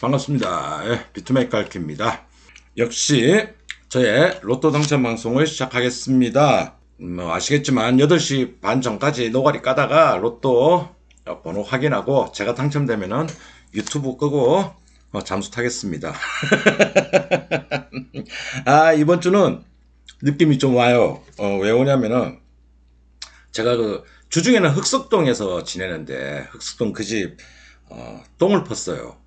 반갑습니다. 예, 비투맥 갈키입니다. 역시 저의 로또 당첨 방송을 시작하겠습니다. 음, 뭐 아시겠지만 8시 반 전까지 노가리 까다가 로또 번호 확인하고 제가 당첨되면은 유튜브 끄고 어, 잠수 타겠습니다. 아 이번 주는 느낌이 좀 와요. 어, 왜 오냐면은 제가 그 주중에는 흑석동에서 지내는데 흑석동 그집 어, 똥을 펐어요.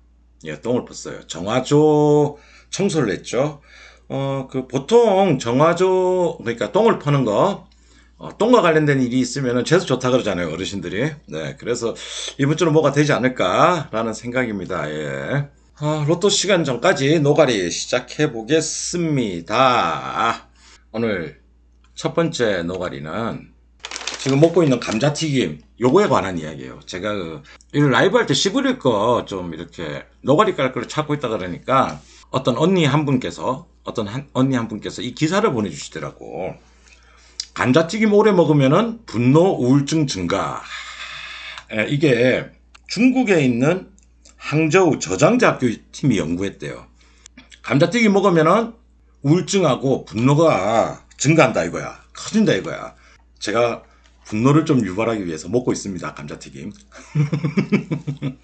예, 똥을 펐어요. 정화조 청소를 했죠. 어, 그 보통 정화조 그러니까 똥을 퍼는 거 어, 똥과 관련된 일이 있으면 최소 좋다 그러잖아요, 어르신들이. 네, 그래서 이번 주는 뭐가 되지 않을까라는 생각입니다. 예. 아, 로또 시간 전까지 노가리 시작해 보겠습니다. 오늘 첫 번째 노가리는 지금 먹고 있는 감자튀김 요거에 관한 이야기예요. 제가 그 라이브 할 때 시부릴 거 좀 이렇게 노가리 깔 거를 찾고 있다 그러니까 어떤 언니 한 분께서 어떤 한, 언니 한 분께서 이 기사를 보내주시더라고. 감자튀김 오래 먹으면은 분노 우울증 증가. 에, 이게 중국에 있는 항저우 저장대학교 팀이 연구했대요. 감자튀김 먹으면은 우울증하고 분노가 증가한다 이거야. 커진다 이거야. 제가 분노를 좀 유발하기 위해서 먹고 있습니다. 감자튀김.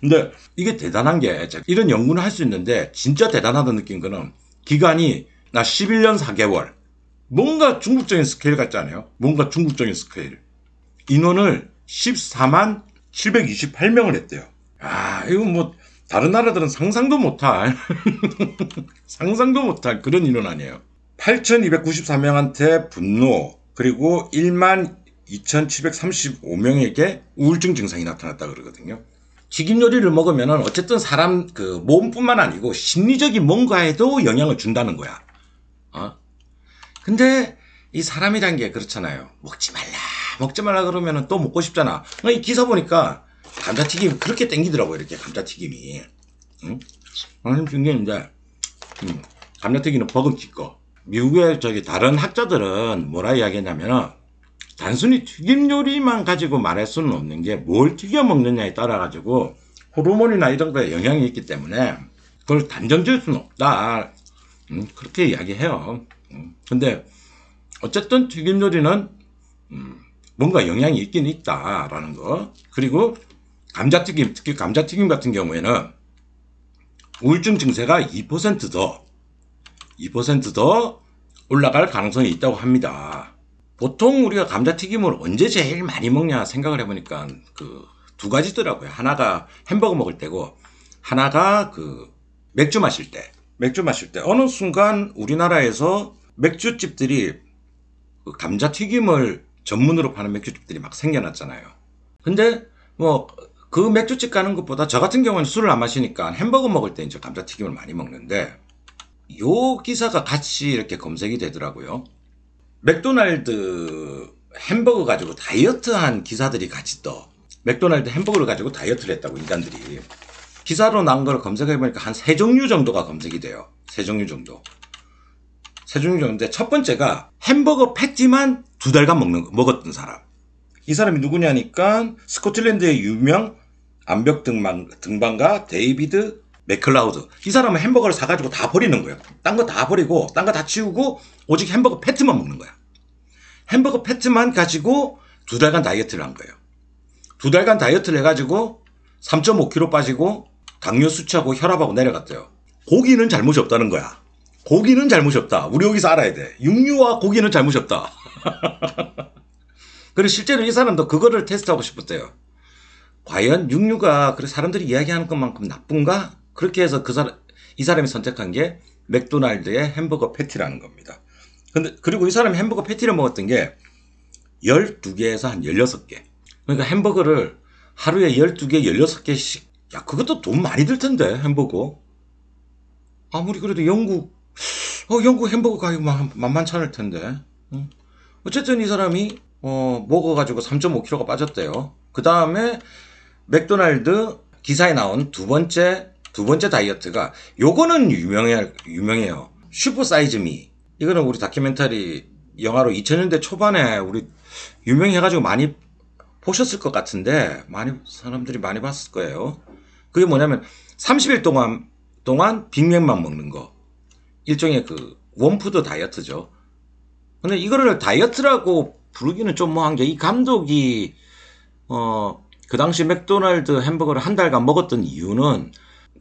근데 이게 대단한 게 이런 연구는 할수 있는데 진짜 대단하다 느낀 거는 기간이나 11년 4개월. 뭔가 중국적인 스케일 같지 않아요? 뭔가 중국적인 스케일. 인원을 14만 728명을 했대요. 아, 이거 뭐 다른 나라들은 상상도 못할 상상도 못할 그런 인원 아니에요. 8,294명한테 분노 그리고 1만 2,735명에게 우울증 증상이 나타났다 그러거든요. 튀김 요리를 먹으면 어쨌든 사람 그 몸뿐만 아니고 심리적인 뭔가에도 영향을 준다는 거야. 어? 근데 이 사람이란 게 그렇잖아요. 먹지 말라, 먹지 말라 그러면 또 먹고 싶잖아. 어, 이 기사 보니까 감자튀김 그렇게 땡기더라고 이렇게 감자튀김이. 응? 음, 중요한데 음, 감자튀김은 버금치 거. 미국의 저기 다른 학자들은 뭐라 이야기했냐면은 단순히 튀김 요리만 가지고 말할 수는 없는 게 뭘 튀겨 먹느냐에 따라 가지고 호르몬이나 이런 거에 영향이 있기 때문에 그걸 단정 지을 수는 없다. 음, 그렇게 이야기해요. 음, 근데 어쨌든 튀김 요리는 음, 뭔가 영향이 있긴 있다라는 거. 그리고 감자튀김, 특히 감자튀김 같은 경우에는 우울증 증세가 2%더 2%더 올라갈 가능성이 있다고 합니다. 보통 우리가 감자튀김을 언제 제일 많이 먹냐 생각을 해보니까 그 두 가지더라고요. 하나가 햄버거 먹을 때고 하나가 그 맥주 마실 때. 맥주 마실 때 어느 순간 우리나라에서 맥주집들이 그 감자튀김을 전문으로 파는 맥주집들이 막 생겨났잖아요. 근데 뭐 그 맥주집 가는 것보다 저 같은 경우는 술을 안 마시니까 햄버거 먹을 때 이제 감자튀김을 많이 먹는데 요 기사가 같이 이렇게 검색이 되더라고요. 맥도날드 햄버거 가지고 다이어트한 기사들이 같이 떠. 맥도날드 햄버거를 가지고 다이어트를 했다고 인간들이. 기사로 나온 걸 검색해보니까 한 세 종류 정도가 검색이 돼요. 세 종류 정도. 세 종류 정도인데 첫 번째가 햄버거 패티만 두 달간 먹는, 먹었던 사람. 이 사람이 누구냐니까 스코틀랜드의 유명 암벽 등반, 등반가 데이비드 맥클라우드. 이 사람은 햄버거를 사가지고 다 버리는 거예요. 딴 거 다 버리고, 딴 거 다 치우고, 오직 햄버거 패티만 먹는 거야. 햄버거 패티만 가지고 두 달간 다이어트를 한 거예요. 두 달간 다이어트를 해가지고 3.5kg 빠지고 당뇨 수치하고 혈압하고 내려갔대요. 고기는 잘못이 없다는 거야. 고기는 잘못이 없다. 우리 여기서 알아야 돼. 육류와 고기는 잘못이 없다. 그리고 실제로 이 사람도 그거를 테스트하고 싶었대요. 과연 육류가 그래 사람들이 이야기하는 것만큼 나쁜가? 그렇게 해서 그 사람 이 사람이 선택한 게 맥도날드의 햄버거 패티라는 겁니다. 근데 그리고 이 사람이 햄버거 패티를 먹었던 게 12개에서 한 16개. 그러니까 햄버거를 하루에 12개, 16개씩 야, 그것도 돈 많이 들 텐데 햄버거. 아무리 그래도 영국 어, 영국 햄버거 가격 만, 만만치 않을 텐데. 응. 어쨌든 이 사람이 어, 먹어가지고 3.5kg가 빠졌대요. 그 다음에 맥도날드 기사에 나온 두 번째 두 번째 다이어트가 요거는 유명해 유명해요. 슈퍼 사이즈 미. 이거는 우리 다큐멘터리 영화로 2000년대 초반에 우리 유명해가지고 많이 보셨을 것 같은데 많이 사람들이 많이 봤을 거예요. 그게 뭐냐면 30일 동안 동안 빅맥만 먹는 거. 일종의 그 one food 다이어트죠. 근데 이거를 다이어트라고 부르기는 좀 뭐한 게 이 감독이 어 그 당시 맥도날드 햄버거를 한 달간 먹었던 이유는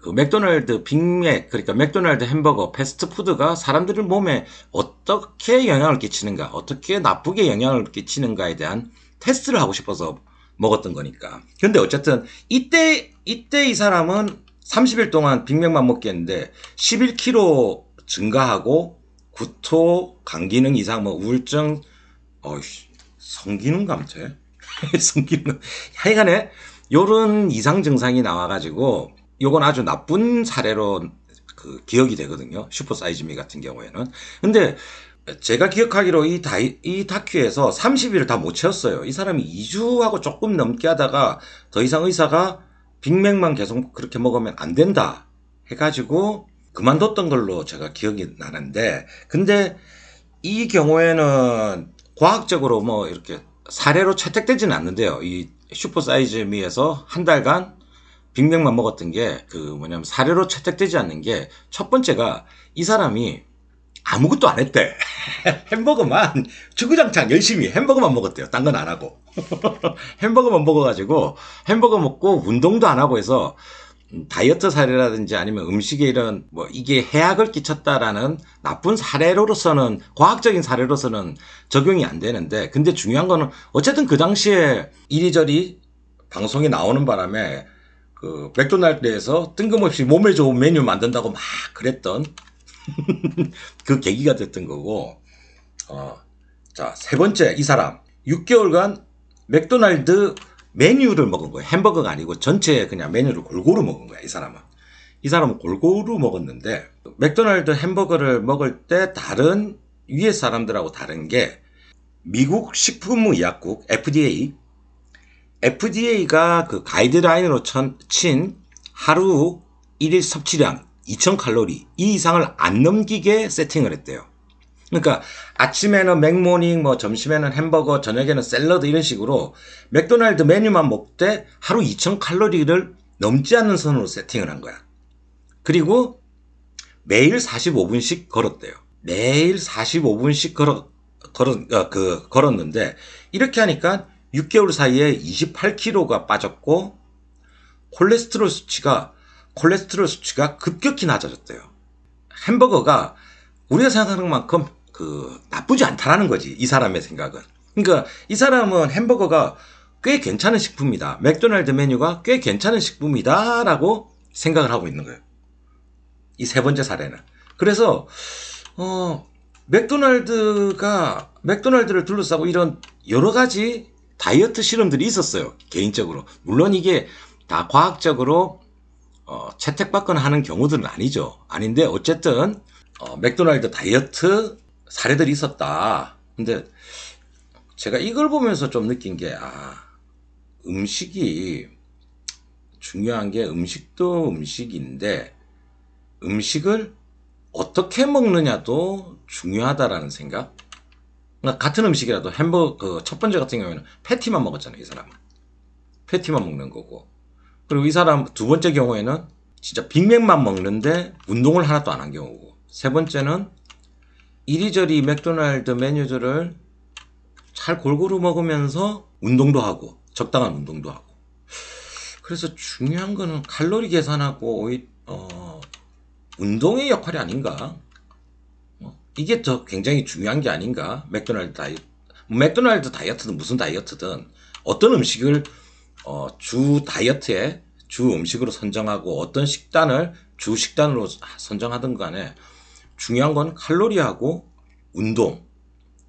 그 맥도날드 빅맥 그러니까 맥도날드 햄버거 패스트푸드가 사람들의 몸에 어떻게 영향을 끼치는가 어떻게 나쁘게 영향을 끼치는가에 대한 테스트를 하고 싶어서 먹었던 거니까. 근데 어쨌든 이때 이때 이 사람은 30일 동안 빅맥만 먹겠는데 11kg 증가하고 구토 간기능 이상 뭐 우울증 어이씨 성기능 감퇴? 성기능. 하여간에 요런 이상 증상이 나와가지고 요건 아주 나쁜 사례로 그 기억이 되거든요. 슈퍼 사이즈 미 같은 경우에는. 근데 제가 기억하기로 이 다이, 이 다큐에서 30일을 다 못 채웠어요. 이 사람이 2주하고 조금 넘게 하다가 더 이상 의사가 빅맥만 계속 그렇게 먹으면 안 된다 해가지고 그만뒀던 걸로 제가 기억이 나는데 근데 이 경우에는 과학적으로 뭐 이렇게 사례로 채택되지는 않는데요. 이 슈퍼 사이즈미에서 한 달간 빅맥만 먹었던 게 그 뭐냐면 사례로 채택되지 않는 게 첫 번째가 이 사람이 아무것도 안 했대. 햄버거만 주구장창 열심히 햄버거만 먹었대요. 딴 건 안 하고. 햄버거만 먹어가지고 햄버거 먹고 운동도 안 하고 해서 다이어트 사례라든지 아니면 음식에 이런 뭐 이게 해악을 끼쳤다라는 나쁜 사례로서는 과학적인 사례로서는 적용이 안 되는데 근데 중요한 거는 어쨌든 그 당시에 이리저리 방송에 나오는 바람에 그 맥도날드에서 뜬금없이 몸에 좋은 메뉴 만든다고 막 그랬던 그 계기가 됐던 거고 어, 자, 세 번째 이 사람 6개월간 맥도날드 메뉴를 먹은 거예요. 햄버거가 아니고 전체 그냥 메뉴를 골고루 먹은 거야, 이 사람은. 이 사람은 골고루 먹었는데 맥도날드 햄버거를 먹을 때 다른 위에 사람들하고 다른 게 미국 식품의약국 FDA FDA가 그 가이드라인으로 천- 친 하루 1일 섭취량 2000칼로리 이 이상을 안 넘기게 세팅을 했대요. 그러니까 아침에는 맥모닝, 뭐 점심에는 햄버거, 저녁에는 샐러드 이런 식으로 맥도날드 메뉴만 먹되 하루 2000칼로리를 넘지 않는 선으로 세팅을 한 거야. 그리고 매일 45분씩 걸었대요. 매일 45분씩 걸어, 걸어, 어, 그, 걸었는데, 이렇게 하니까 6개월 사이에 28kg가 빠졌고, 콜레스테롤 수치가, 콜레스테롤 수치가 급격히 낮아졌대요. 햄버거가 우리가 생각하는 만큼 그, 나쁘지 않다라는 거지. 이 사람의 생각은. 그러니까 이 사람은 햄버거가 꽤 괜찮은 식품이다. 맥도날드 메뉴가 꽤 괜찮은 식품이다라고 생각을 하고 있는 거예요. 이 세 번째 사례는. 그래서 어 맥도날드가 맥도날드를 둘러싸고 이런 여러 가지 다이어트 실험들이 있었어요. 개인적으로. 물론 이게 다 과학적으로 어, 채택받거나 하는 경우들은 아니죠. 아닌데 어쨌든 어, 맥도날드 다이어트 사례들이 있었다. 근데 제가 이걸 보면서 좀 느낀 게 아, 음식이 중요한 게 음식도 음식인데 음식을 어떻게 먹느냐도 중요하다라는 생각. 같은 음식이라도 햄버거 그 첫 번째 같은 경우에는 패티만 먹었잖아요, 이 사람은. 패티만 먹는 거고. 그리고 이 사람 두 번째 경우에는 진짜 빅맥만 먹는데 운동을 하나도 안 한 경우고. 세 번째는 이리저리 맥도날드 메뉴들을 잘 골고루 먹으면서 운동도 하고 적당한 운동도 하고. 그래서 중요한 거는 칼로리 계산하고 어, 운동의 역할이 아닌가. 어, 이게 더 굉장히 중요한 게 아닌가. 맥도날드 다이어트. 맥도날드 다이어트든 무슨 다이어트든 어떤 음식을 어, 주 다이어트에 주 음식으로 선정하고 어떤 식단을 주 식단으로 선정하든 간에 중요한 건 칼로리하고 운동.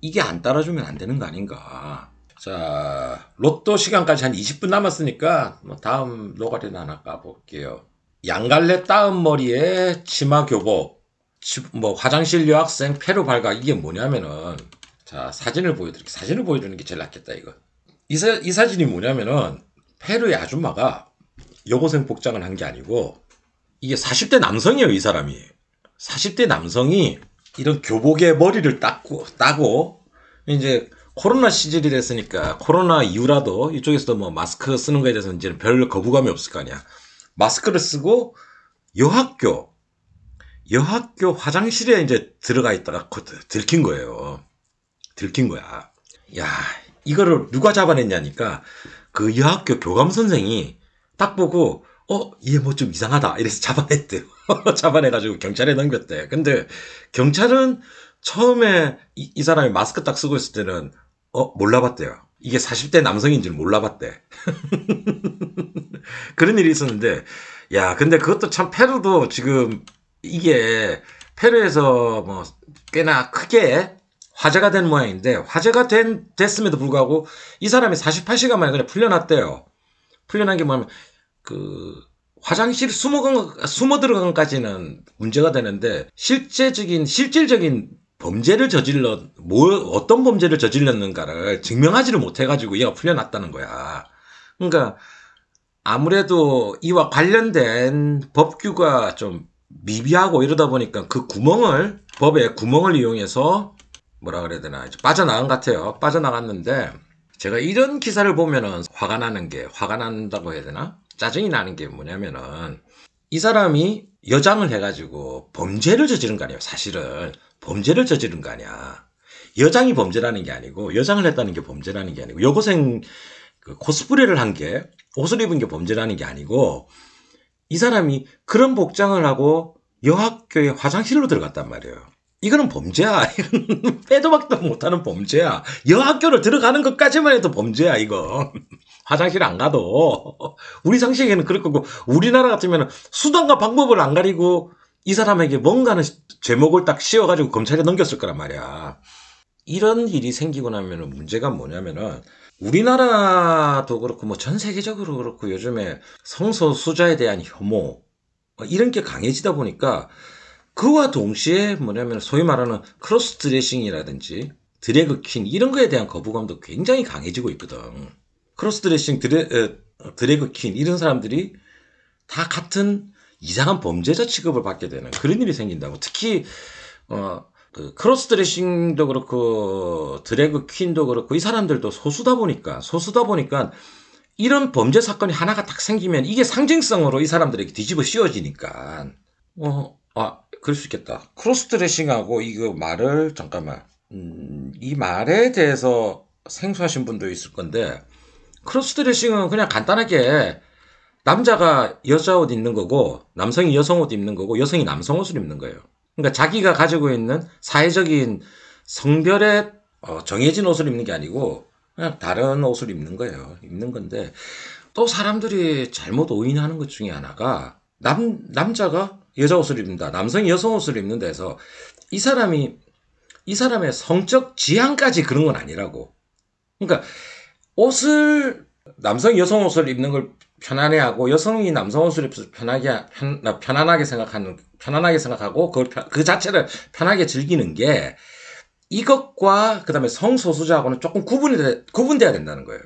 이게 안 따라주면 안 되는 거 아닌가. 자, 로또 시간까지 한 20분 남았으니까 뭐 다음 노가리나 하나 까볼게요. 양갈래 따은 머리에 치마 교복, 치- 뭐 화장실 여학생 폐로 발각 이게 뭐냐면은 자 사진을 보여드릴게요. 사진을 보여주는 게 제일 낫겠다 이거. 이, 사, 이 사진이 뭐냐면은 페루의 아줌마가 여고생 복장을 한 게 아니고 이게 40대 남성이에요 이 사람이 40대 남성이 이런 교복에 머리를 닦고 따고 이제 코로나 시절이 됐으니까 코로나 이후라도 이쪽에서도 뭐 마스크 쓰는 거에 대해서 이제 별 거부감이 없을 거 아니야 마스크를 쓰고 여학교 여학교 화장실에 이제 들어가 있다가 들킨 거예요. 들킨 거야. 야, 이거를 누가 잡아냈냐니까 그 여학교 교감 선생이 딱 보고 어, 얘 뭐 좀 이상하다. 이래서 잡아냈대요. 잡아내가지고 경찰에 넘겼대. 근데 경찰은 처음에 이, 이, 사람이 마스크 딱 쓰고 있을 때는 어, 몰라봤대요. 이게 40대 남성인 줄 몰라봤대. 그런 일이 있었는데, 야, 근데 그것도 참 페루도 지금 이게 페루에서 뭐 꽤나 크게 화제가 된 모양인데 화제가 된 됐음에도 불구하고 이 사람이 48시간 만에 그냥 풀려났대요. 풀려난 게 뭐냐면 그 화장실 숨어 숨어 들어간 까지는 문제가 되는데 실제적인 실질적인 범죄를 저질러 뭐 어떤 범죄를 저질렀는가를 증명하지를 못해 가지고 얘가 풀려났다는 거야. 그러니까 아무래도 이와 관련된 법규가 좀 미비하고 이러다 보니까 그 구멍을 법의 구멍을 이용해서 뭐라 그래야 되나 빠져나간 것 같아요. 빠져나갔는데 제가 이런 기사를 보면은 화가 나는 게 화가 난다고 해야 되나 짜증이 나는 게 뭐냐면은 이 사람이 여장을 해가지고 범죄를 저지른 거 아니에요. 사실은 범죄를 저지른 거 아니야. 여장이 범죄라는 게 아니고 여장을 했다는 게 범죄라는 게 아니고 여고생 그 코스프레를 한 게 옷을 입은 게 범죄라는 게 아니고 이 사람이 그런 복장을 하고 여학교에 화장실로 들어갔단 말이에요. 이거는 범죄야. 빼도 박도 못하는 범죄야. 여학교를 들어가는 것까지만 해도 범죄야, 이거. 화장실 안 가도. 우리 상식에는 그럴 거고, 우리나라 같으면 수단과 방법을 안 가리고 이 사람에게 뭔가는 제목을 딱 씌워가지고 검찰에 넘겼을 거란 말이야. 이런 일이 생기고 나면 문제가 뭐냐면은 우리나라도 그렇고 뭐 전 세계적으로 그렇고 요즘에 성소수자에 대한 혐오 뭐 이런 게 강해지다 보니까 그와 동시에 뭐냐면 소위 말하는 cross dressing이라든지 drag queen 이런 거에 대한 거부감도 굉장히 강해지고 있거든. cross dressing drag, 에, drag queen 이런 사람들이 다 같은 이상한 범죄자 취급을 받게 되는 그런 일이 생긴다고. 특히 어, 그 cross dressing도 그렇고 drag queen도 그렇고 이 사람들도 소수다 보니까 소수다 보니까 이런 범죄 사건이 하나가 딱 생기면 이게 상징성으로 이 사람들에게 뒤집어 씌워지니까 어, 아, 그럴 수 있겠다. cross dressing하고 이거 말을 잠깐만 음, 이 말에 대해서 생소하신 분도 있을 건데 cross dressing은 그냥 간단하게 남자가 여자 옷 입는 거고 남성이 여성 옷 입는 거고 여성이 남성 옷을 입는 거예요. 그러니까 자기가 가지고 있는 사회적인 성별에 어, 정해진 옷을 입는 게 아니고 그냥 다른 옷을 입는 거예요. 입는 건데 또 사람들이 잘못 오인하는 것 중에 하나가 남 남자가 여자 옷을 입는다, 남성이 여성 옷을 입는다 해서 이 사람이 이 사람의 성적 지향까지 그런 건 아니라고. 그러니까 옷을 남성이 여성 옷을 입는 걸 편안해하고 여성이 남성 옷을 입어서 편하게 편, 편안하게 생각하는 편안하게 생각하고 그걸 그 자체를 편하게 즐기는 게 이것과 그다음에 성소수자하고는 조금 구분이 돼, 구분돼야 된다는 거예요.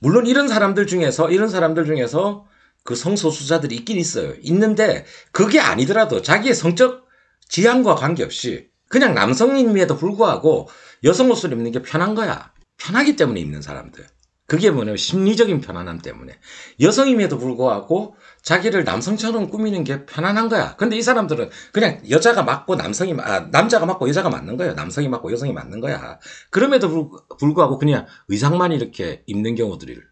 물론 이런 사람들 중에서 이런 사람들 중에서 그 성소수자들이 있긴 있어요. 있는데 그게 아니더라도 자기의 성적 지향과 관계없이 그냥 남성임에도 불구하고 여성 옷을 입는 게 편한 거야. 편하기 때문에 입는 사람들. 그게 뭐냐면 심리적인 편안함 때문에 여성임에도 불구하고 자기를 남성처럼 꾸미는 게 편안한 거야. 근데 이 사람들은 그냥 여자가 맞고 남성이 아, 남자가 맞고 여자가 맞는 거야. 남성이 맞고 여성이 맞는 거야. 그럼에도 불구하고 그냥 의상만 이렇게 입는 경우들을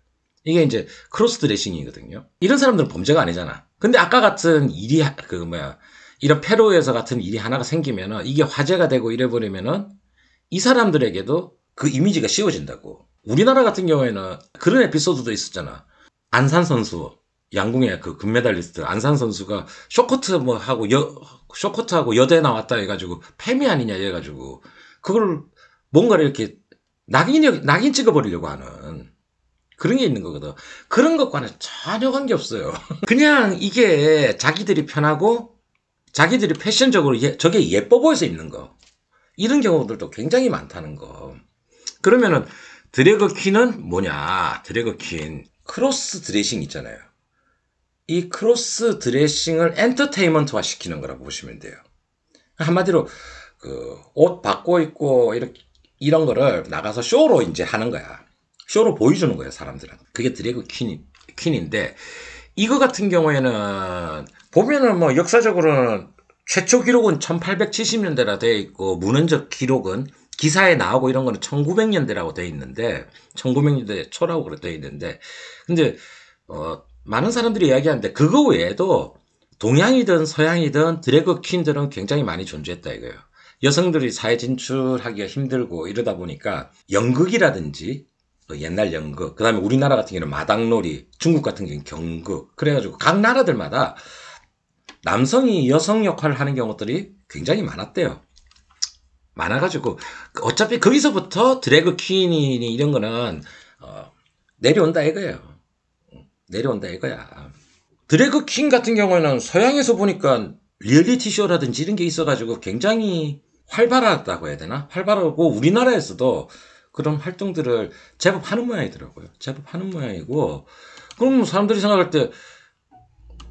이게 이제 크로스 드레싱이거든요. 이런 사람들은 범죄가 아니잖아. 근데 아까 같은 일이 그 뭐야 이런 페루에서 같은 일이 하나가 생기면은 이게 화제가 되고 이래 버리면은 이 사람들에게도 그 이미지가 씌워진다고. 우리나라 같은 경우에는 그런 에피소드도 있었잖아. 안산 선수, 양궁의 그 금메달리스트 안산 선수가 쇼커트 뭐 하고 여, 쇼커트하고 여대 나왔다 해가지고 패미 아니냐 해가지고 그걸 뭔가를 이렇게 낙인, 낙인 찍어버리려고 하는 그런 게 있는 거거든. 그런 것과는 전혀 관계 없어요. 그냥 이게 자기들이 편하고 자기들이 패션적으로 예, 저게 예뻐 보여서 입는 거. 이런 경우들도 굉장히 많다는 거. 그러면은 drag queen은 뭐냐? drag queen cross dressing 있잖아요. 이 cross dressing을 엔터테인먼트화 시키는 거라고 보시면 돼요. 한마디로 그 옷 바꿔 입고 이렇게 이런 거를 나가서 쇼로 이제 하는 거야. 쇼로 보여주는 거예요, 사람들은. 그게 drag queen, queen인데 이거 같은 경우에는 보면은 뭐 역사적으로는 최초 기록은 1870년대라 되어 있고 문헌적 기록은 기사에 나오고 이런 거는 1900년대라고 되어 있는데 1900년대 초라고 그래 되어 있는데 근데 어 많은 사람들이 이야기하는데 그거 외에도 동양이든 서양이든 드래그 퀸들은 굉장히 많이 존재했다 이거예요. 여성들이 사회 진출하기가 힘들고 이러다 보니까 연극이라든지 그 옛날 연극, 그 다음에 우리나라 같은 경우는 마당놀이, 중국 같은 경우는 경극. 그래가지고 각 나라들마다 남성이 여성 역할을 하는 경우들이 굉장히 많았대요. 많아가지고 어차피 거기서부터 드래그 퀸이 이런 거는 어, 내려온다 이거예요. 내려온다 이거야. 드래그 퀸 같은 경우에는 서양에서 보니까 리얼리티 쇼라든지 이런 게 있어가지고 굉장히 활발하다고 해야 되나? 활발하고 우리나라에서도 그런 활동들을 제법 하는 모양이더라고요. 제법 하는 모양이고 그럼 사람들이 생각할 때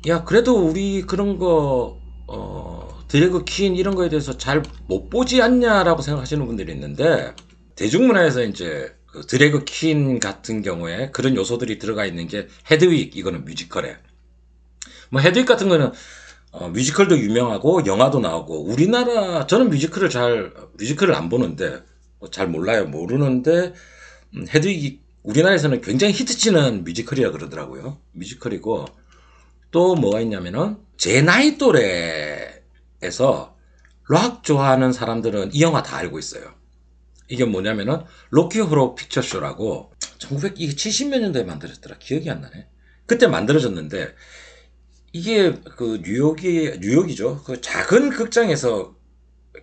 야 그래도 우리 그런 거 어, drag queen 이런 거에 대해서 잘 못 보지 않냐라고 생각하시는 분들이 있는데 대중문화에서 이제 그 drag queen 같은 경우에 그런 요소들이 들어가 있는 게 헤드윅 이거는 뮤지컬에. 뭐 헤드윅 같은 거는 어, 뮤지컬도 유명하고 영화도 나오고 우리나라 저는 뮤지컬을 잘 뮤지컬을 안 보는데 뭐 잘 몰라요. 모르는데 음, 헤드윅이 우리나라에서는 굉장히 히트치는 뮤지컬이라 그러더라고요. 뮤지컬이고 또 뭐가 있냐면은 제 나이 또래 에서 락 좋아하는 사람들은 이 영화 다 알고 있어요 이게 뭐냐면은 로키 호러 픽처쇼라고 1970몇 년도에 만들었더라 기억이 안 나네 그때 만들어졌는데 이게 그 뉴욕이 뉴욕이죠. 그 작은 극장에서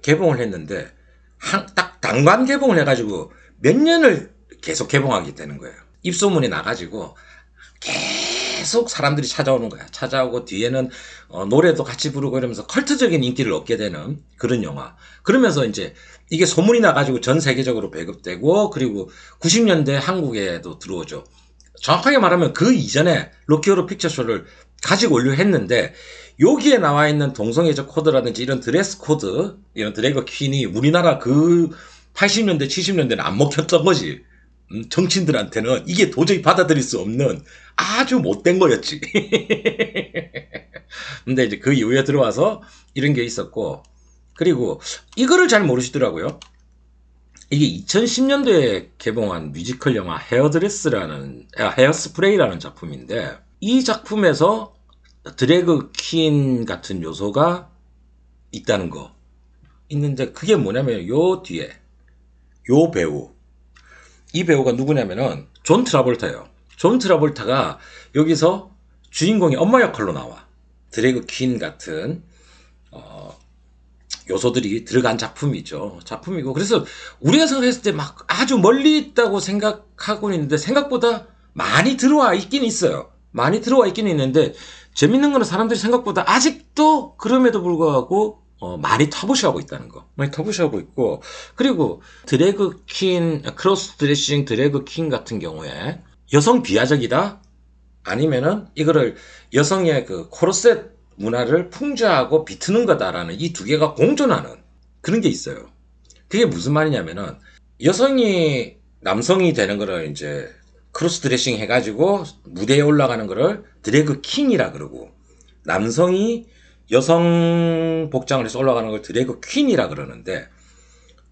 개봉을 했는데 한, 딱 단관 개봉을 해가지고 몇 년을 계속 개봉하게 되는 거예요. 입소문이 나가지고 계속 사람들이 찾아오는 거야. 찾아오고 뒤에는 어, 노래도 같이 부르고 이러면서 컬트적인 인기를 얻게 되는 그런 영화. 그러면서 이제 이게 소문이 나가지고 전 세계적으로 배급되고 그리고 90년대 한국에도 들어오죠. 정확하게 말하면 그 이전에 로키 호러 픽처쇼를 가지고 올려 했는데 여기에 나와 있는 동성애적 코드라든지 이런 드레스 코드, 이런 drag queen이 우리나라 그 80년대, 70년대는 안 먹혔던 거지. 음, 정치인들한테는 이게 도저히 받아들일 수 없는 아주 못된 거였지. 근데 이제 그 이후에 들어와서 이런 게 있었고, 그리고 이거를 잘 모르시더라고요. 이게 2010년도에 개봉한 뮤지컬 영화 헤어드레스라는, 아, 헤어스프레이라는 작품인데, 이 작품에서 드래그 퀸 같은 요소가 있다는 거. 있는데 그게 뭐냐면 요 뒤에 요 배우 이 배우가 누구냐면은 존 트라볼타예요. 존 트라볼타가 여기서 주인공의 엄마 역할로 나와. drag queen 같은 어, 요소들이 들어간 작품이죠. 작품이고 그래서 우리가 생각했을 때 막 아주 멀리 있다고 생각하고 있는데 생각보다 많이 들어와 있긴 있어요. 많이 들어와 있긴 있는데 재밌는 거는 사람들이 생각보다 아직도 그럼에도 불구하고 어, 많이 터부시하고 있다는 거. 많이 터부시하고 있고 그리고 drag queen, cross dressing drag queen 같은 경우에 여성 비하적이다? 아니면은 이거를 여성의 그 코르셋 문화를 풍자하고 비트는 거다라는 이 두 개가 공존하는 그런 게 있어요. 그게 무슨 말이냐면은 여성이 남성이 되는 거를 이제 cross dressing 해가지고 무대에 올라가는 거를 drag king이라 그러고 남성이 여성 복장을 해서 올라가는 걸 drag queen이라 그러는데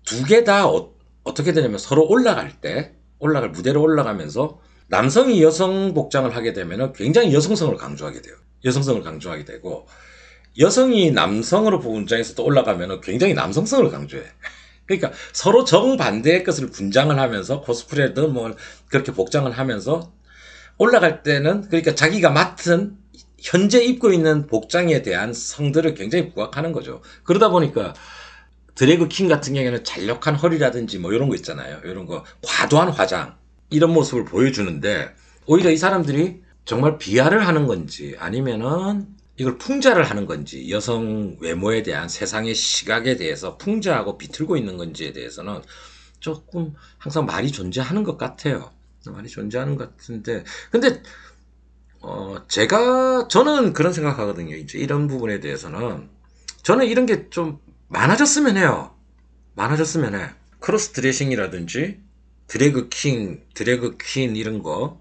두 개 다 어, 떻게 되냐면 서로 올라갈 때 올라갈 무대로 올라가면서 남성이 여성 복장을 하게 되면 굉장히 여성성을 강조하게 돼요. 여성성을 강조하게 되고 여성이 남성으로 복장해서 또 올라가면 굉장히 남성성을 강조해. 그러니까 서로 정반대의 것을 분장을 하면서 코스프레든 뭐 그렇게 복장을 하면서 올라갈 때는 그러니까 자기가 맡은 현재 입고 있는 복장에 대한 성들을 굉장히 부각하는 거죠. 그러다 보니까 드래그 킹 같은 경우에는 잘력한 허리라든지 뭐 이런 거 있잖아요. 이런 거 과도한 화장 이런 모습을 보여주는데 오히려 이 사람들이 정말 비하를 하는 건지 아니면은 이걸 풍자를 하는 건지 여성 외모에 대한 세상의 시각에 대해서 풍자하고 비틀고 있는 건지에 대해서는 조금 항상 말이 존재하는 것 같아요. 말이 존재하는 것 같은데 근데 어 제가 저는 그런 생각하거든요. 이제 이런 부분에 대해서는 저는 이런 게 좀 많아졌으면 해요. 많아졌으면 해. cross dressing이라든지 drag king, drag queen 이런 거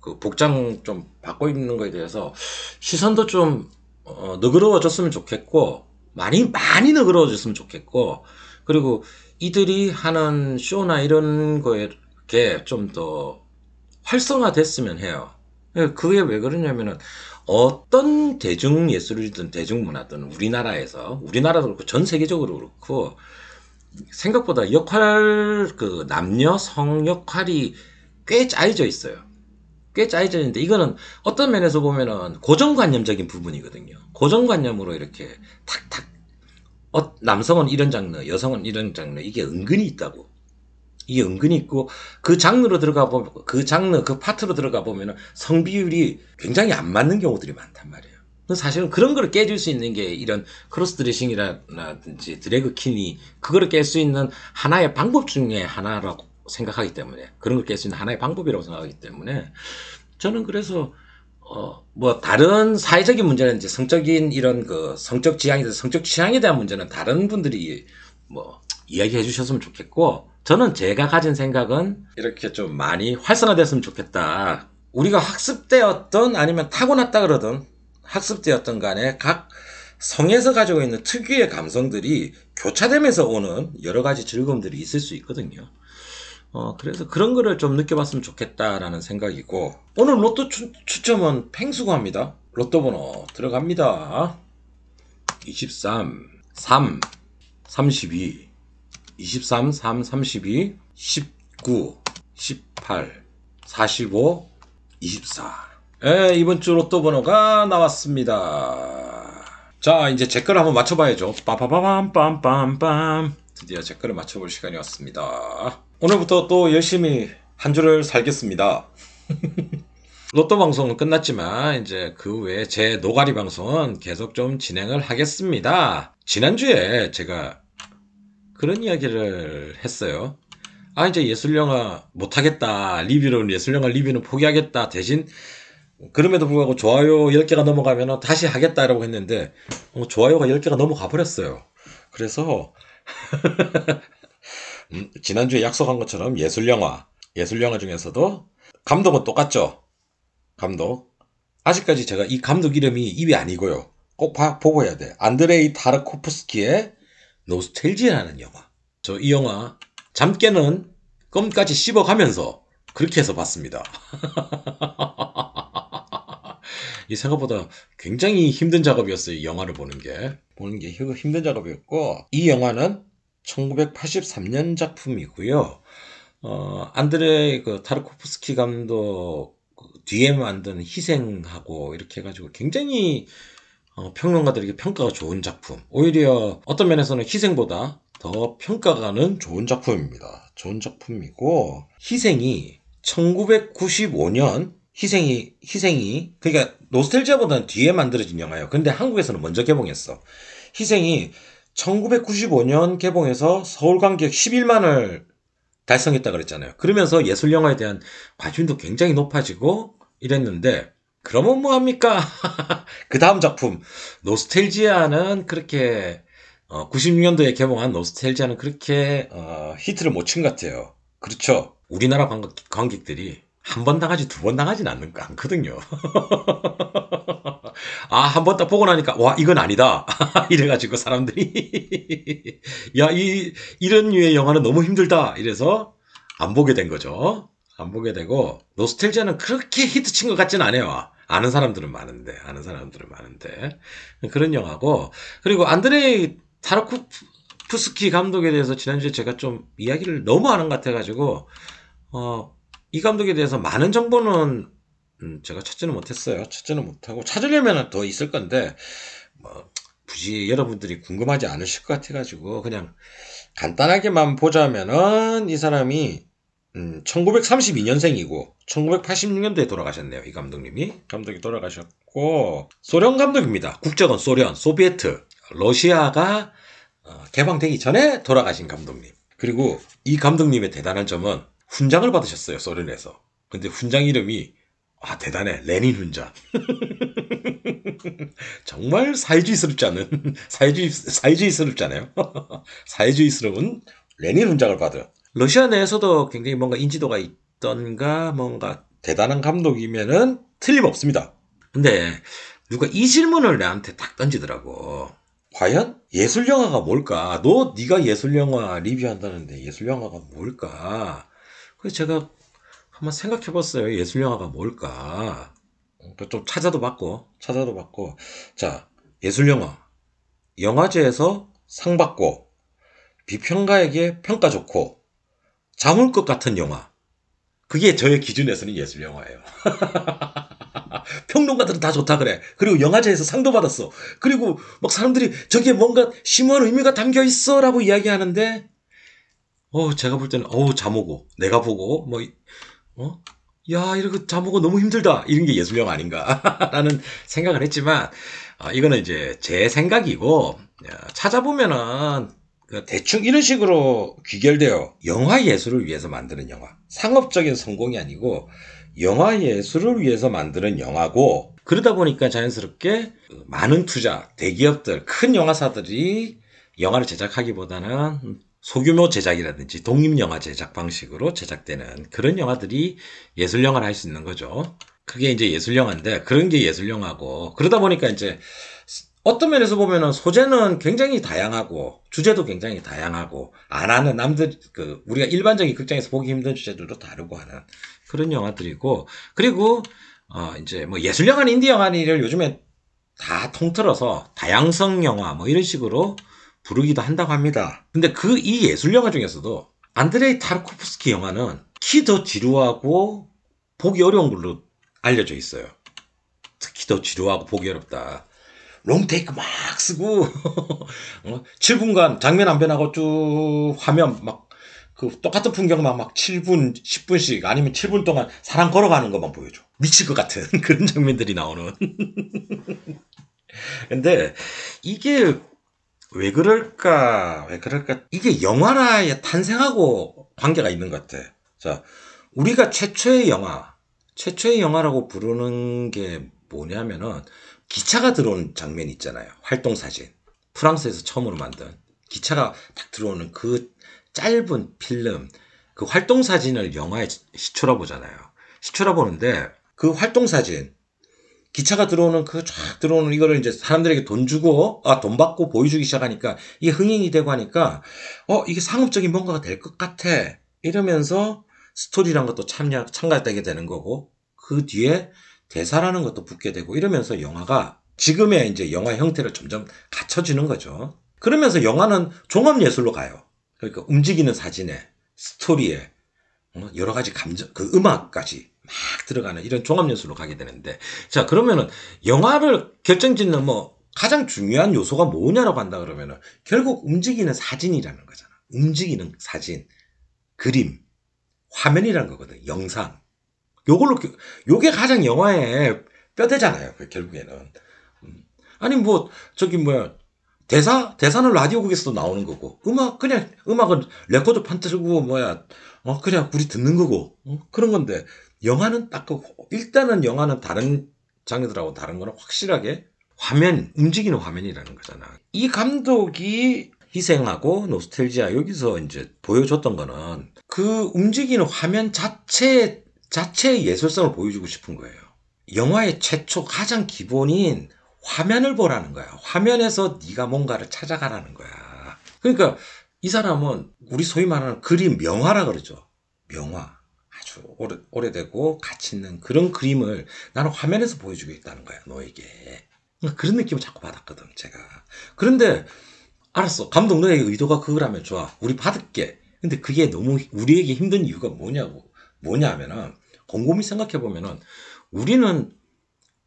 그 복장 좀 바꿔 입는 거에 대해서 시선도 좀 어, 너그러워졌으면 좋겠고 많이 많이 너그러워졌으면 좋겠고 그리고 이들이 하는 쇼나 이런 거에 좀 더 활성화됐으면 해요. 예, 그게 왜 그러냐면은 어떤 대중 예술이든 대중 문화든 우리나라에서 우리나라도 그렇고 전 세계적으로 그렇고 생각보다 역할 그 남녀 성 역할이 꽤 짜여져 있어요. 꽤 짜여져 있는데 이거는 어떤 면에서 보면은 고정관념적인 부분이거든요. 고정관념으로 이렇게 탁탁 어, 남성은 이런 장르, 여성은 이런 장르 이게 은근히 있다고. 이게 은근히 있고 그 장르로 들어가 보면 그 장르 그 파트로 들어가 보면은 성비율이 굉장히 안 맞는 경우들이 많단 말이에요. 사실은 그런 걸 깨질 수 있는 게 이런 cross dressing이라든지 drag queen이 그거를 깰 수 있는 하나의 방법 중에 하나라고 생각하기 때문에 그런 걸 깰 수 있는 하나의 방법이라고 생각하기 때문에 저는 그래서 어 뭐 다른 사회적인 문제는 이제 성적인 이런 그 성적 지향에 대해서 성적 취향에 대한 문제는 다른 분들이 뭐 이야기해 주셨으면 좋겠고 저는 제가 가진 생각은 이렇게 좀 많이 활성화됐으면 좋겠다. 우리가 학습되었던 아니면 타고났다 그러든 학습되었던 간에 각 성에서 가지고 있는 특유의 감성들이 교차되면서 오는 여러 가지 즐거움들이 있을 수 있거든요. 어, 그래서 그런 거를 좀 느껴봤으면 좋겠다라는 생각이고, 오늘 로또 추, 추첨은 팽수고합니다. 로또 번호 들어갑니다. 23, 3, 32, 23, 3, 32, 19, 18, 45, 24. 예, 이번 주 로또 번호가 나왔습니다. 자, 이제 제 거를 한번 맞춰봐야죠. 빠바바밤 빰빰빰. 드디어 제 거를 맞춰볼 시간이 왔습니다. 오늘부터 또 열심히 한 주를 살겠습니다. 로또 방송은 끝났지만 이제 그 외에 제 노가리 방송은 계속 좀 진행을 하겠습니다. 지난주에 제가 그런 이야기를 했어요. 아 이제 예술영화 못하겠다 리뷰는 예술영화 리뷰는 포기하겠다 대신 그럼에도 불구하고 좋아요 10개가 넘어가면 다시 하겠다라고 했는데 어, 좋아요가 10개가 넘어가 버렸어요. 그래서 음, 지난주에 약속한 것처럼 예술영화 예술영화 중에서도 감독은 똑같죠. 감독 아직까지 제가 이 감독 이름이 입이 아니고요. 꼭 봐, 보고 해야 돼. 안드레이 타르코프스키의 노스텔지라는 영화. 저 이 영화 잠 깨는 껌까지 씹어가면서 그렇게 해서 봤습니다. 이 생각보다 굉장히 힘든 작업이었어요. 이 영화를 보는 게. 보는 게 힘든 작업이었고, 이 영화는 1983년 작품이고요. 어, 안드레 그 타르코프스키 감독 그 뒤에 만든 희생하고 이렇게 해가지고 굉장히 어, 평론가들에게 평가가 좋은 작품. 오히려 어떤 면에서는 희생보다 더 평가가는 좋은 작품입니다. 좋은 작품이고 희생이 1995년 희생이 희생이 그러니까 노스텔지아보다는 뒤에 만들어진 영화예요. 근데 한국에서는 먼저 개봉했어. 희생이 1995년 개봉해서 서울 관객 11만을 달성했다 그랬잖아요. 그러면서 예술 영화에 대한 관심도 굉장히 높아지고 이랬는데 그러면 뭐 합니까? 그 다음 작품 노스텔지아는 그렇게 어, 96년도에 개봉한 노스텔지아는 그렇게 어, 히트를 못 친 것 같아요. 그렇죠. 우리나라 관객, 관객 들이 한 번 당하지 두 번 당하진 않는, 않거든요. 아, 한 번 딱 보고 나니까, 와, 이건 아니다. 이래가지고 사람들이, 야, 이, 이런 류의 영화는 너무 힘들다. 이래서 안 보게 된 거죠. 안 보게 되고, 노스텔지아는 그렇게 히트 친 것 같진 않아요. 아는 사람들은 많은데, 아는 사람들은 많은데. 그런 영화고, 그리고 안드레이 타르코프스키 감독에 대해서 지난주에 제가 좀 이야기를 너무 하는 것 같아가지고, 어, 이 감독에 대해서 많은 정보는 음, 제가 찾지는 못했어요. 찾지는 못하고 찾으려면 더 있을 건데 뭐 굳이 여러분들이 궁금하지 않으실 것 같아가지고 그냥 간단하게만 보자면은 이 사람이 음, 1932년생이고 1986년도에 돌아가셨네요. 이 감독님이 감독이 돌아가셨고 소련 감독입니다. 국적은 소련, 소비에트, 러시아가 어, 개방되기 전에 돌아가신 감독님. 그리고 이 감독님의 대단한 점은 훈장을 받으셨어요. 소련에서. 근데 훈장 이름이 아 대단해. 레닌 훈장. 정말 사회주의스럽지 않은 사회주의 사회주의스럽잖아요. 사회주의스러운 레닌 훈장을 받은 러시아 내에서도 굉장히 뭔가 인지도가 있던가 뭔가 대단한 감독이면은 틀림없습니다. 근데 누가 이 질문을 나한테 딱 던지더라고. 과연 예술 영화가 뭘까? 너 네가 예술 영화 리뷰한다는데 예술 영화가 뭘까? 그래서 제가 한번 생각해 봤어요. 예술 영화가 뭘까? 그좀 찾아도 봤고 찾아도 봤고 자 예술 영화 영화제에서 상 받고 비평가에게 평가 좋고 잠올 것 같은 영화 그게 저의 기준에서는 예술 영화예요. 평론가들은 다 좋다 그래. 그리고 영화제에서 상도 받았어. 그리고 막 사람들이 저게 뭔가 심오한 의미가 담겨 있어 라고 이야기하는데, 어 제가 볼 때는 어우 자모고 내가 보고 뭐 어? 야 이거 자모고 너무 힘들다 이런 게 예술 영화 아닌가 라는 생각을 했지만 어, 이거는 이제 제 생각이고 어, 찾아보면은 그 대충 이런 식으로 귀결돼요. 영화 예술을 위해서 만드는 영화. 상업적인 성공이 아니고 영화 예술을 위해서 만드는 영화고 그러다 보니까 자연스럽게 그 많은 투자, 대기업들, 큰 영화사들이 영화를 제작하기보다는 소규모 제작이라든지 독립영화 제작 방식으로 제작되는 그런 영화들이 예술영화를 할 수 있는 거죠. 그게 이제 예술영화인데 그런 게 예술영화고 그러다 보니까 이제 어떤 면에서 보면은 소재는 굉장히 다양하고 주제도 굉장히 다양하고 안 하는 남들 그 우리가 일반적인 극장에서 보기 힘든 주제들도 다르고 하는 그런 영화들이고 그리고 어 이제 뭐 예술 영화는 인디 영화를 요즘에 다 통틀어서 다양성 영화 뭐 이런 식으로 부르기도 한다고 합니다. 근데 그 이 예술 영화 중에서도 안드레이 타르코프스키 영화는 키 더 지루하고 보기 어려운 걸로 알려져 있어요. 특히 더 지루하고 보기 어렵다. 롱테이크 막 쓰고 어? 7분간 장면 안 변하고 쭉 화면 막 그 똑같은 풍경만 막 7분, 10분씩 아니면 7분 동안 사람 걸어가는 것만 보여줘. 미칠 것 같은 그런 장면들이 나오는. 근데 이게 왜 그럴까? 왜 그럴까? 이게 영화라의 탄생하고 관계가 있는 것 같아. 자, 우리가 최초의 영화, 최초의 영화라고 부르는 게 뭐냐면은 기차가 들어오는 장면 있잖아요. 활동 사진. 프랑스에서 처음으로 만든 기차가 딱 들어오는 그 짧은 필름, 그 활동 사진을 영화에 시초라 보잖아요. 시초라 보는데 그 활동 사진, 기차가 들어오는 그 쫙 들어오는 이거를 이제 사람들에게 돈 주고 아 돈 받고 보여주기 시작하니까 이게 흥행이 되고 하니까 어 이게 상업적인 뭔가가 될 것 같아 이러면서 스토리란 것도 참여 참가되게 되는 거고 그 뒤에 대사라는 것도 붙게 되고 이러면서 영화가 지금의 이제 영화 형태를 점점 갖춰지는 거죠. 그러면서 영화는 종합 예술로 가요. 그러니까 움직이는 사진에 스토리에 어, 여러 가지 감정 그 음악까지 막 들어가는 이런 종합 요소로 가게 되는데 자 그러면은 영화를 결정짓는 뭐 가장 중요한 요소가 뭐냐라고 한다 그러면은 결국 움직이는 사진이라는 거잖아 움직이는 사진 그림 화면이라는 거거든 영상 요걸로 겨- 요게 가장 영화의 뼈대잖아요 그 결국에는 음. 아니 뭐 저기 뭐야 대사 대사는 라디오국에서도 나오는 거고 음악 그냥 음악은 레코드 판 틀고 뭐야 어 그냥 우리 듣는 거고 어? 그런 건데 영화는 딱 그 일단은 영화는 다른 장르들하고 다른 거는 확실하게 화면 움직이는 화면이라는 거잖아. 이 감독이 희생하고 노스텔지아 여기서 이제 보여줬던 거는 그 움직이는 화면 자체 자체의 예술성을 보여주고 싶은 거예요. 영화의 최초 가장 기본인 화면을 보라는 거야. 화면에서 네가 뭔가를 찾아가라는 거야. 그러니까 이 사람은 우리 소위 말하는 그림 명화라 그러죠. 명화. 아주 오래, 오래되고 가치 있는 그런 그림을 나는 화면에서 보여주겠다는 거야, 너에게. 그런 느낌을 자꾸 받았거든, 제가. 그런데, 알았어. 감독 너의 의도가 그거라면 좋아. 우리 받을게. 근데 그게 너무 우리에게 힘든 이유가 뭐냐고. 뭐냐 하면은, 곰곰이 생각해 보면은, 우리는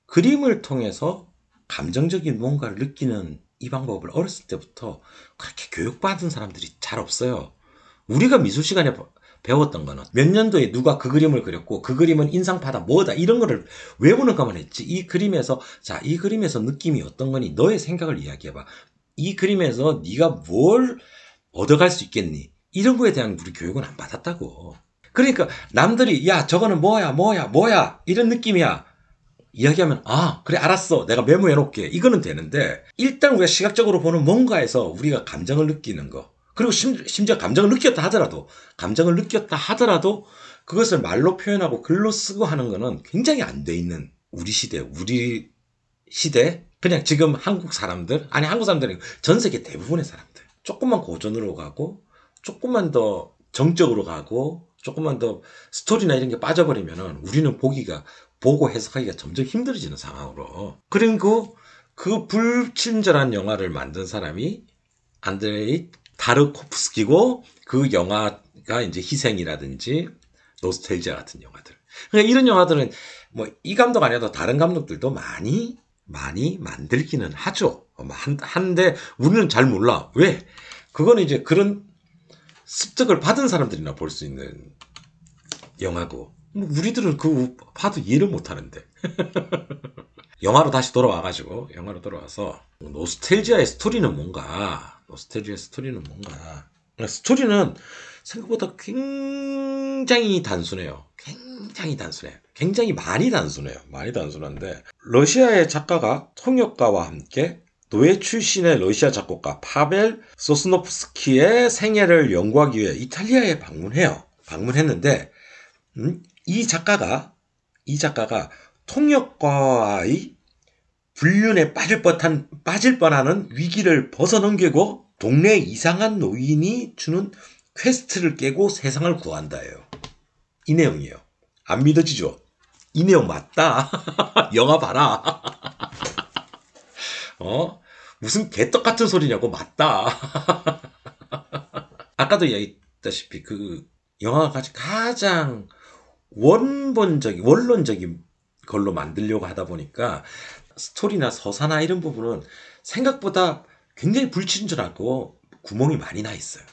그림을 통해서 감정적인 뭔가를 느끼는 이 방법을 어렸을 때부터 그렇게 교육받은 사람들이 잘 없어요. 우리가 미술 시간에 배웠던 거는 몇 년도에 누가 그 그림을 그렸고 그 그림은 인상파다 뭐다 이런 거를 외우는 것만 했지. 이 그림에서 자 이 그림에서 느낌이 어떤 거니? 너의 생각을 이야기해봐. 이 그림에서 네가 뭘 얻어갈 수 있겠니? 이런 거에 대한 우리 교육은 안 받았다고 그러니까 남들이 야 저거는 뭐야 뭐야 뭐야. 이런 느낌이야. 이야기하면 아 그래 알았어. 내가 메모해 놓을게. 이거는 되는데 일단 우리가 시각적으로 보는 뭔가에서 우리가 감정을 느끼는 거. 그리고 심, 심지어 감정을 느꼈다 하더라도 감정을 느꼈다 하더라도 그것을 말로 표현하고 글로 쓰고 하는 거는 굉장히 안 돼 있는 우리 시대, 우리 시대, 그냥 지금 한국 사람들, 아니 한국 사람들이 전 세계 대부분의 사람들. 조금만 고전으로 가고, 조금만 더 정적으로 가고, 조금만 더 스토리나 이런 게 빠져버리면은 우리는 보기가, 보고 해석하기가 점점 힘들어지는 상황으로. 그리고 그 불친절한 영화를 만든 사람이 안드레이 다르코프스키고 그 영화가 이제 희생이라든지 노스텔지아 같은 영화들. 그러니까 이런 영화들은 뭐 이 감독 아니어도 다른 감독들도 많이 많이 만들기는 하죠. 한, 한데 우리는 잘 몰라. 왜? 그거는 이제 그런 습득을 받은 사람들이나 볼 수 있는 영화고 뭐 우리들은 그 봐도 이해를 못 하는데 영화로 다시 돌아와가지고 영화로 돌아와서 노스텔지아의 스토리는 뭔가 노스텔지아의 스토리는 뭔가 스토리는 생각보다 굉장히 단순해요. 굉장히 단순해요. 굉장히 많이 단순해요. 많이 단순한데 러시아의 작가가 통역가와 함께 노예 출신의 러시아 작곡가 파벨 소스노프스키의 생애를 연구하기 위해 이탈리아에 방문해요. 방문했는데 음, 이 작가가 이 작가가 통역과의 불륜에 빠질 뻔한 빠질 뻔하는 위기를 벗어넘기고 동네 이상한 노인이 주는 퀘스트를 깨고 세상을 구한다예요. 이 내용이에요. 안 믿어지죠? 이 내용 맞다. 영화 봐라. 어? 무슨 개떡 같은 소리냐고 맞다. 아까도 얘기했다시피 그 영화가 가장 원본적인 원론적인 걸로 만들려고 하다 보니까 스토리나 서사나 이런 부분은 생각보다 굉장히 불친절하고 구멍이 많이 나 있어요.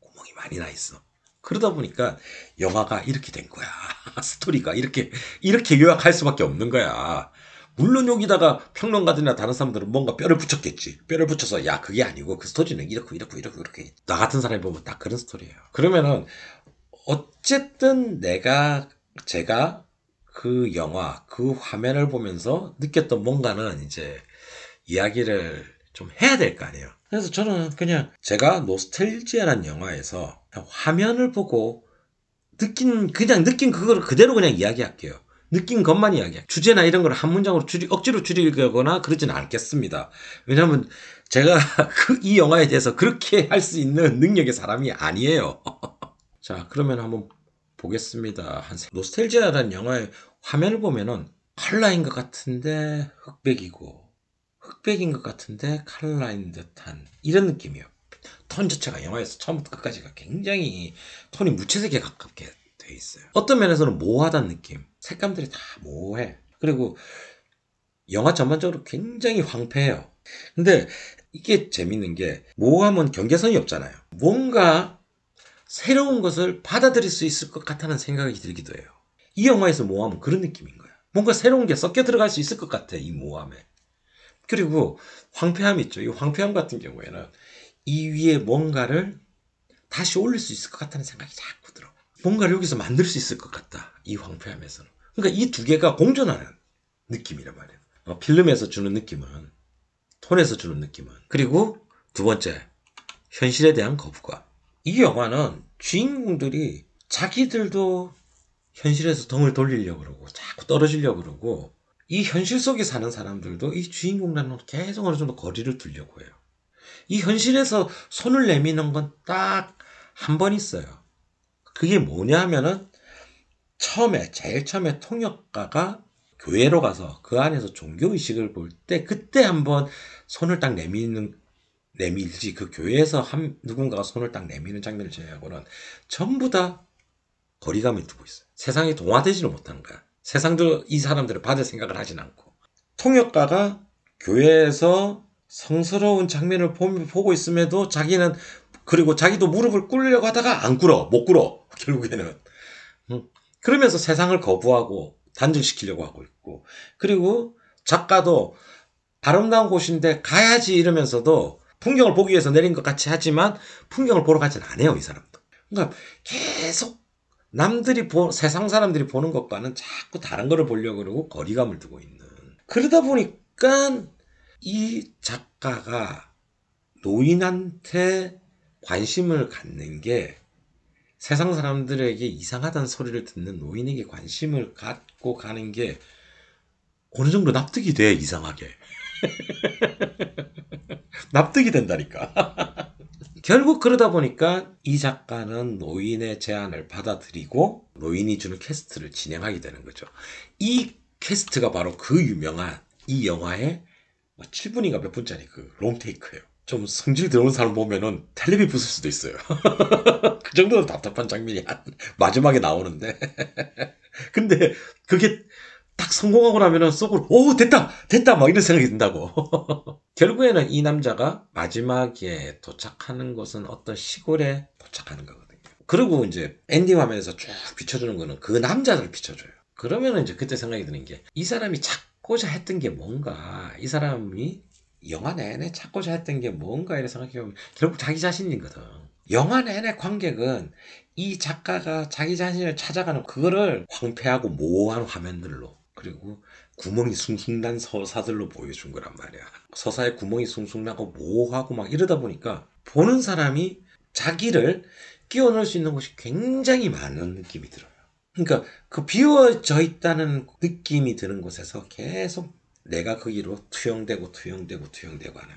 구멍이 많이 나 있어. 그러다 보니까 영화가 이렇게 된 거야. 스토리가 이렇게 이렇게 요약할 수밖에 없는 거야. 물론 여기다가 평론가들이나 다른 사람들은 뭔가 뼈를 붙였겠지. 뼈를 붙여서 야 그게 아니고 그 스토리는 이렇고 이렇고 이렇고 이렇게 나 같은 사람이 보면 딱 그런 스토리예요. 그러면은 어쨌든 내가 제가 그 영화 그 화면을 보면서 느꼈던 뭔가는 이제 이야기를 좀 해야 될 거 아니에요. 그래서 저는 그냥 제가 노스텔지아라는 영화에서 화면을 보고 느낀 그냥 느낀 그거를 그대로 그냥 이야기할게요. 느낀 것만 이야기해. 주제나 이런 걸 한 문장으로 줄이, 억지로 줄이거나 그러지는 않겠습니다. 왜냐하면 제가 그, 이 영화에 대해서 그렇게 할 수 있는 능력의 사람이 아니에요. 자, 그러면 한번 보겠습니다. 한 노스텔지아라는 영화의 화면을 보면은 컬러인 것 같은데 흑백이고 흑백인 것 같은데 컬러인 듯한 이런 느낌이에요. 톤 자체가 영화에서 처음부터 끝까지가 굉장히 톤이 무채색에 가깝게 돼 있어요. 어떤 면에서는 모호하다는 느낌. 색감들이 다 모호해. 그리고 영화 전반적으로 굉장히 황폐해요. 근데 이게 재밌는 게 모호하면 경계선이 없잖아요. 뭔가 새로운 것을 받아들일 수 있을 것 같다는 생각이 들기도 해요. 이 영화에서 모호하면 그런 느낌인 거야. 뭔가 새로운 게 섞여 들어갈 수 있을 것 같아, 이 모호함에. 그리고 황폐함 있죠. 이 황폐함 같은 경우에는 이 위에 뭔가를 다시 올릴 수 있을 것 같다는 생각이 자꾸. 뭔가를 여기서 만들 수 있을 것 같다. 이 황폐함에서는. 그러니까 이 두 개가 공존하는 느낌이란 말이에요. 어, 필름에서 주는 느낌은, 톤에서 주는 느낌은. 그리고 두 번째, 현실에 대한 거부감. 이 영화는 주인공들이 자기들도 현실에서 덩을 돌리려고 그러고, 자꾸 떨어지려고 그러고, 이 현실 속에 사는 사람들도 이 주인공과는 계속 어느 정도 거리를 두려고 해요. 이 현실에서 손을 내미는 건 딱 한 번 있어요. 그게 뭐냐 하면은 처음에 제일 처음에 통역가가 교회로 가서 그 안에서 종교 의식을 볼 때 그때 한번 손을 딱 내미는 내밀지 그 교회에서 한 누군가가 손을 딱 내미는 장면을 제외하고는 전부 다 거리감을 두고 있어요. 세상이 동화되지를 못하는 거야. 세상도 이 사람들을 받을 생각을 하진 않고 통역가가 교회에서 성스러운 장면을 보고 있음에도 자기는 그리고 자기도 무릎을 꿇으려고 하다가 안 꿇어 못 꿇어. 결국에는. 그러면서 세상을 거부하고 단절시키려고 하고 있고. 그리고 작가도 아름다운 곳인데 가야지 이러면서도 풍경을 보기 위해서 내린 것 같이 하지만 풍경을 보러 가진 않아요 이 사람도. 그러니까 계속 남들이 보, 세상 사람들이 보는 것과는 자꾸 다른 거를 보려고 그러고 거리감을 두고 있는. 그러다 보니까 이 작가가 노인한테 관심을 갖는 게 세상 사람들에게 이상하다는 소리를 듣는 노인에게 관심을 갖고 가는 게 어느 정도 납득이 돼 이상하게. 납득이 된다니까. 결국 그러다 보니까 이 작가는 노인의 제안을 받아들이고 노인이 주는 캐스트를 진행하게 되는 거죠. 이 캐스트가 바로 그 유명한 이 영화의 뭐 7분인가 몇 분짜리 그 롱테이크예요 좀 성질 들어오는 사람 보면은 텔레비 부술 수도 있어요. 그 정도로 답답한 장면이 한 마지막에 나오는데. 근데 그게 딱 성공하고 나면은 속으로 오 됐다! 됐다! 막 이런 생각이 든다고. 결국에는 이 남자가 마지막에 도착하는 곳은 어떤 시골에 도착하는 거거든요. 그리고 이제 엔딩 화면에서 쭉 비춰주는 거는 그 남자를 비춰줘요. 그러면은 이제 그때 생각이 드는 게 이 사람이 찾고자 했던 게 뭔가? 이 사람이 영화 내내 찾고자 했던 게 뭔가 이래 생각해보면 결국 자기 자신이거든 영화 내내 관객은 이 작가가 자기 자신을 찾아가는 그거를 황폐하고 모호한 화면들로 그리고 구멍이 숭숭 난 서사들로 보여준 거란 말이야. 서사에 구멍이 숭숭 나고 모호하고 막 이러다 보니까 보는 사람이 자기를 끼워 넣을 수 있는 곳이 굉장히 많은 느낌이 들어요. 그러니까 그 비워져 있다는 느낌이 드는 곳에서 계속 내가 거기로 투영되고 투영되고 투영되고 하는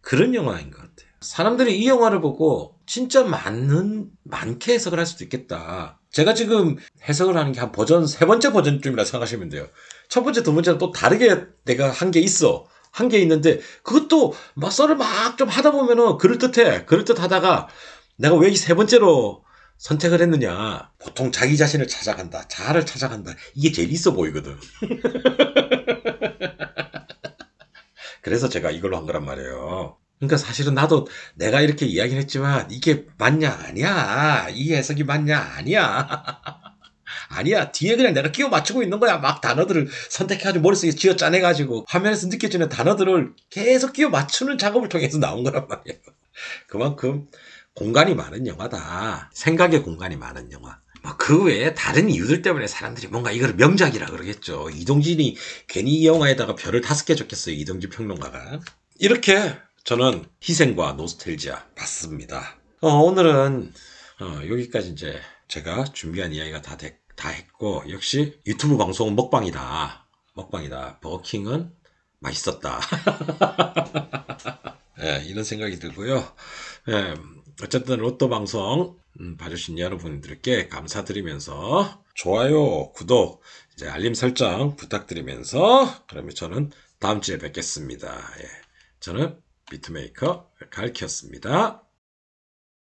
그런 영화인 것 같아요. 사람들이 이 영화를 보고 진짜 많은 많게 해석을 할 수도 있겠다. 제가 지금 해석을 하는 게 한 버전 세 번째 버전쯤이라 생각하시면 돼요. 첫 번째, 두 번째는 또 다르게 내가 한 게 있어. 한 게 있는데 그것도 막 썰을 막 좀 하다 보면은 그럴듯해. 그럴듯 하다가 내가 왜 이 세 번째로 선택을 했느냐. 보통 자기 자신을 찾아간다. 자아를 찾아간다. 이게 제일 있어 보이거든. 그래서 제가 이걸로 한 거란 말이에요. 그러니까 사실은 나도 내가 이렇게 이야기를 했지만 이게 맞냐 아니야? 이 해석이 맞냐 아니야? 아니야. 뒤에 그냥 내가 끼워 맞추고 있는 거야. 막 단어들을 선택해가지고 머릿속에 쥐어 짜내가지고 화면에서 느껴지는 단어들을 계속 끼워 맞추는 작업을 통해서 나온 거란 말이에요. 그만큼 공간이 많은 영화다. 생각의 공간이 많은 영화. 뭐 그 외에 다른 이유들 때문에 사람들이 뭔가 이걸 명작이라 그러겠죠 이동진이 괜히 이 영화에다가 별을 다섯 개 줬겠어요 이동진 평론가가 이렇게 저는 희생과 노스텔지아 봤습니다. 어, 오늘은 어, 여기까지 이제 제가 준비한 이야기가 다, 됐- 다 했고 역시 유튜브 방송은 먹방이다. 먹방이다. 버거킹은 맛있었다. 예, 이런 생각이 들고요. 예, 어쨌든 로또 방송 음, 봐주신 여러분들께 감사드리면서 좋아요, 구독, 이제 알림 설정 부탁드리면서 그러면 저는 다음 주에 뵙겠습니다. 예, 저는 비트메이커 갈키였습니다.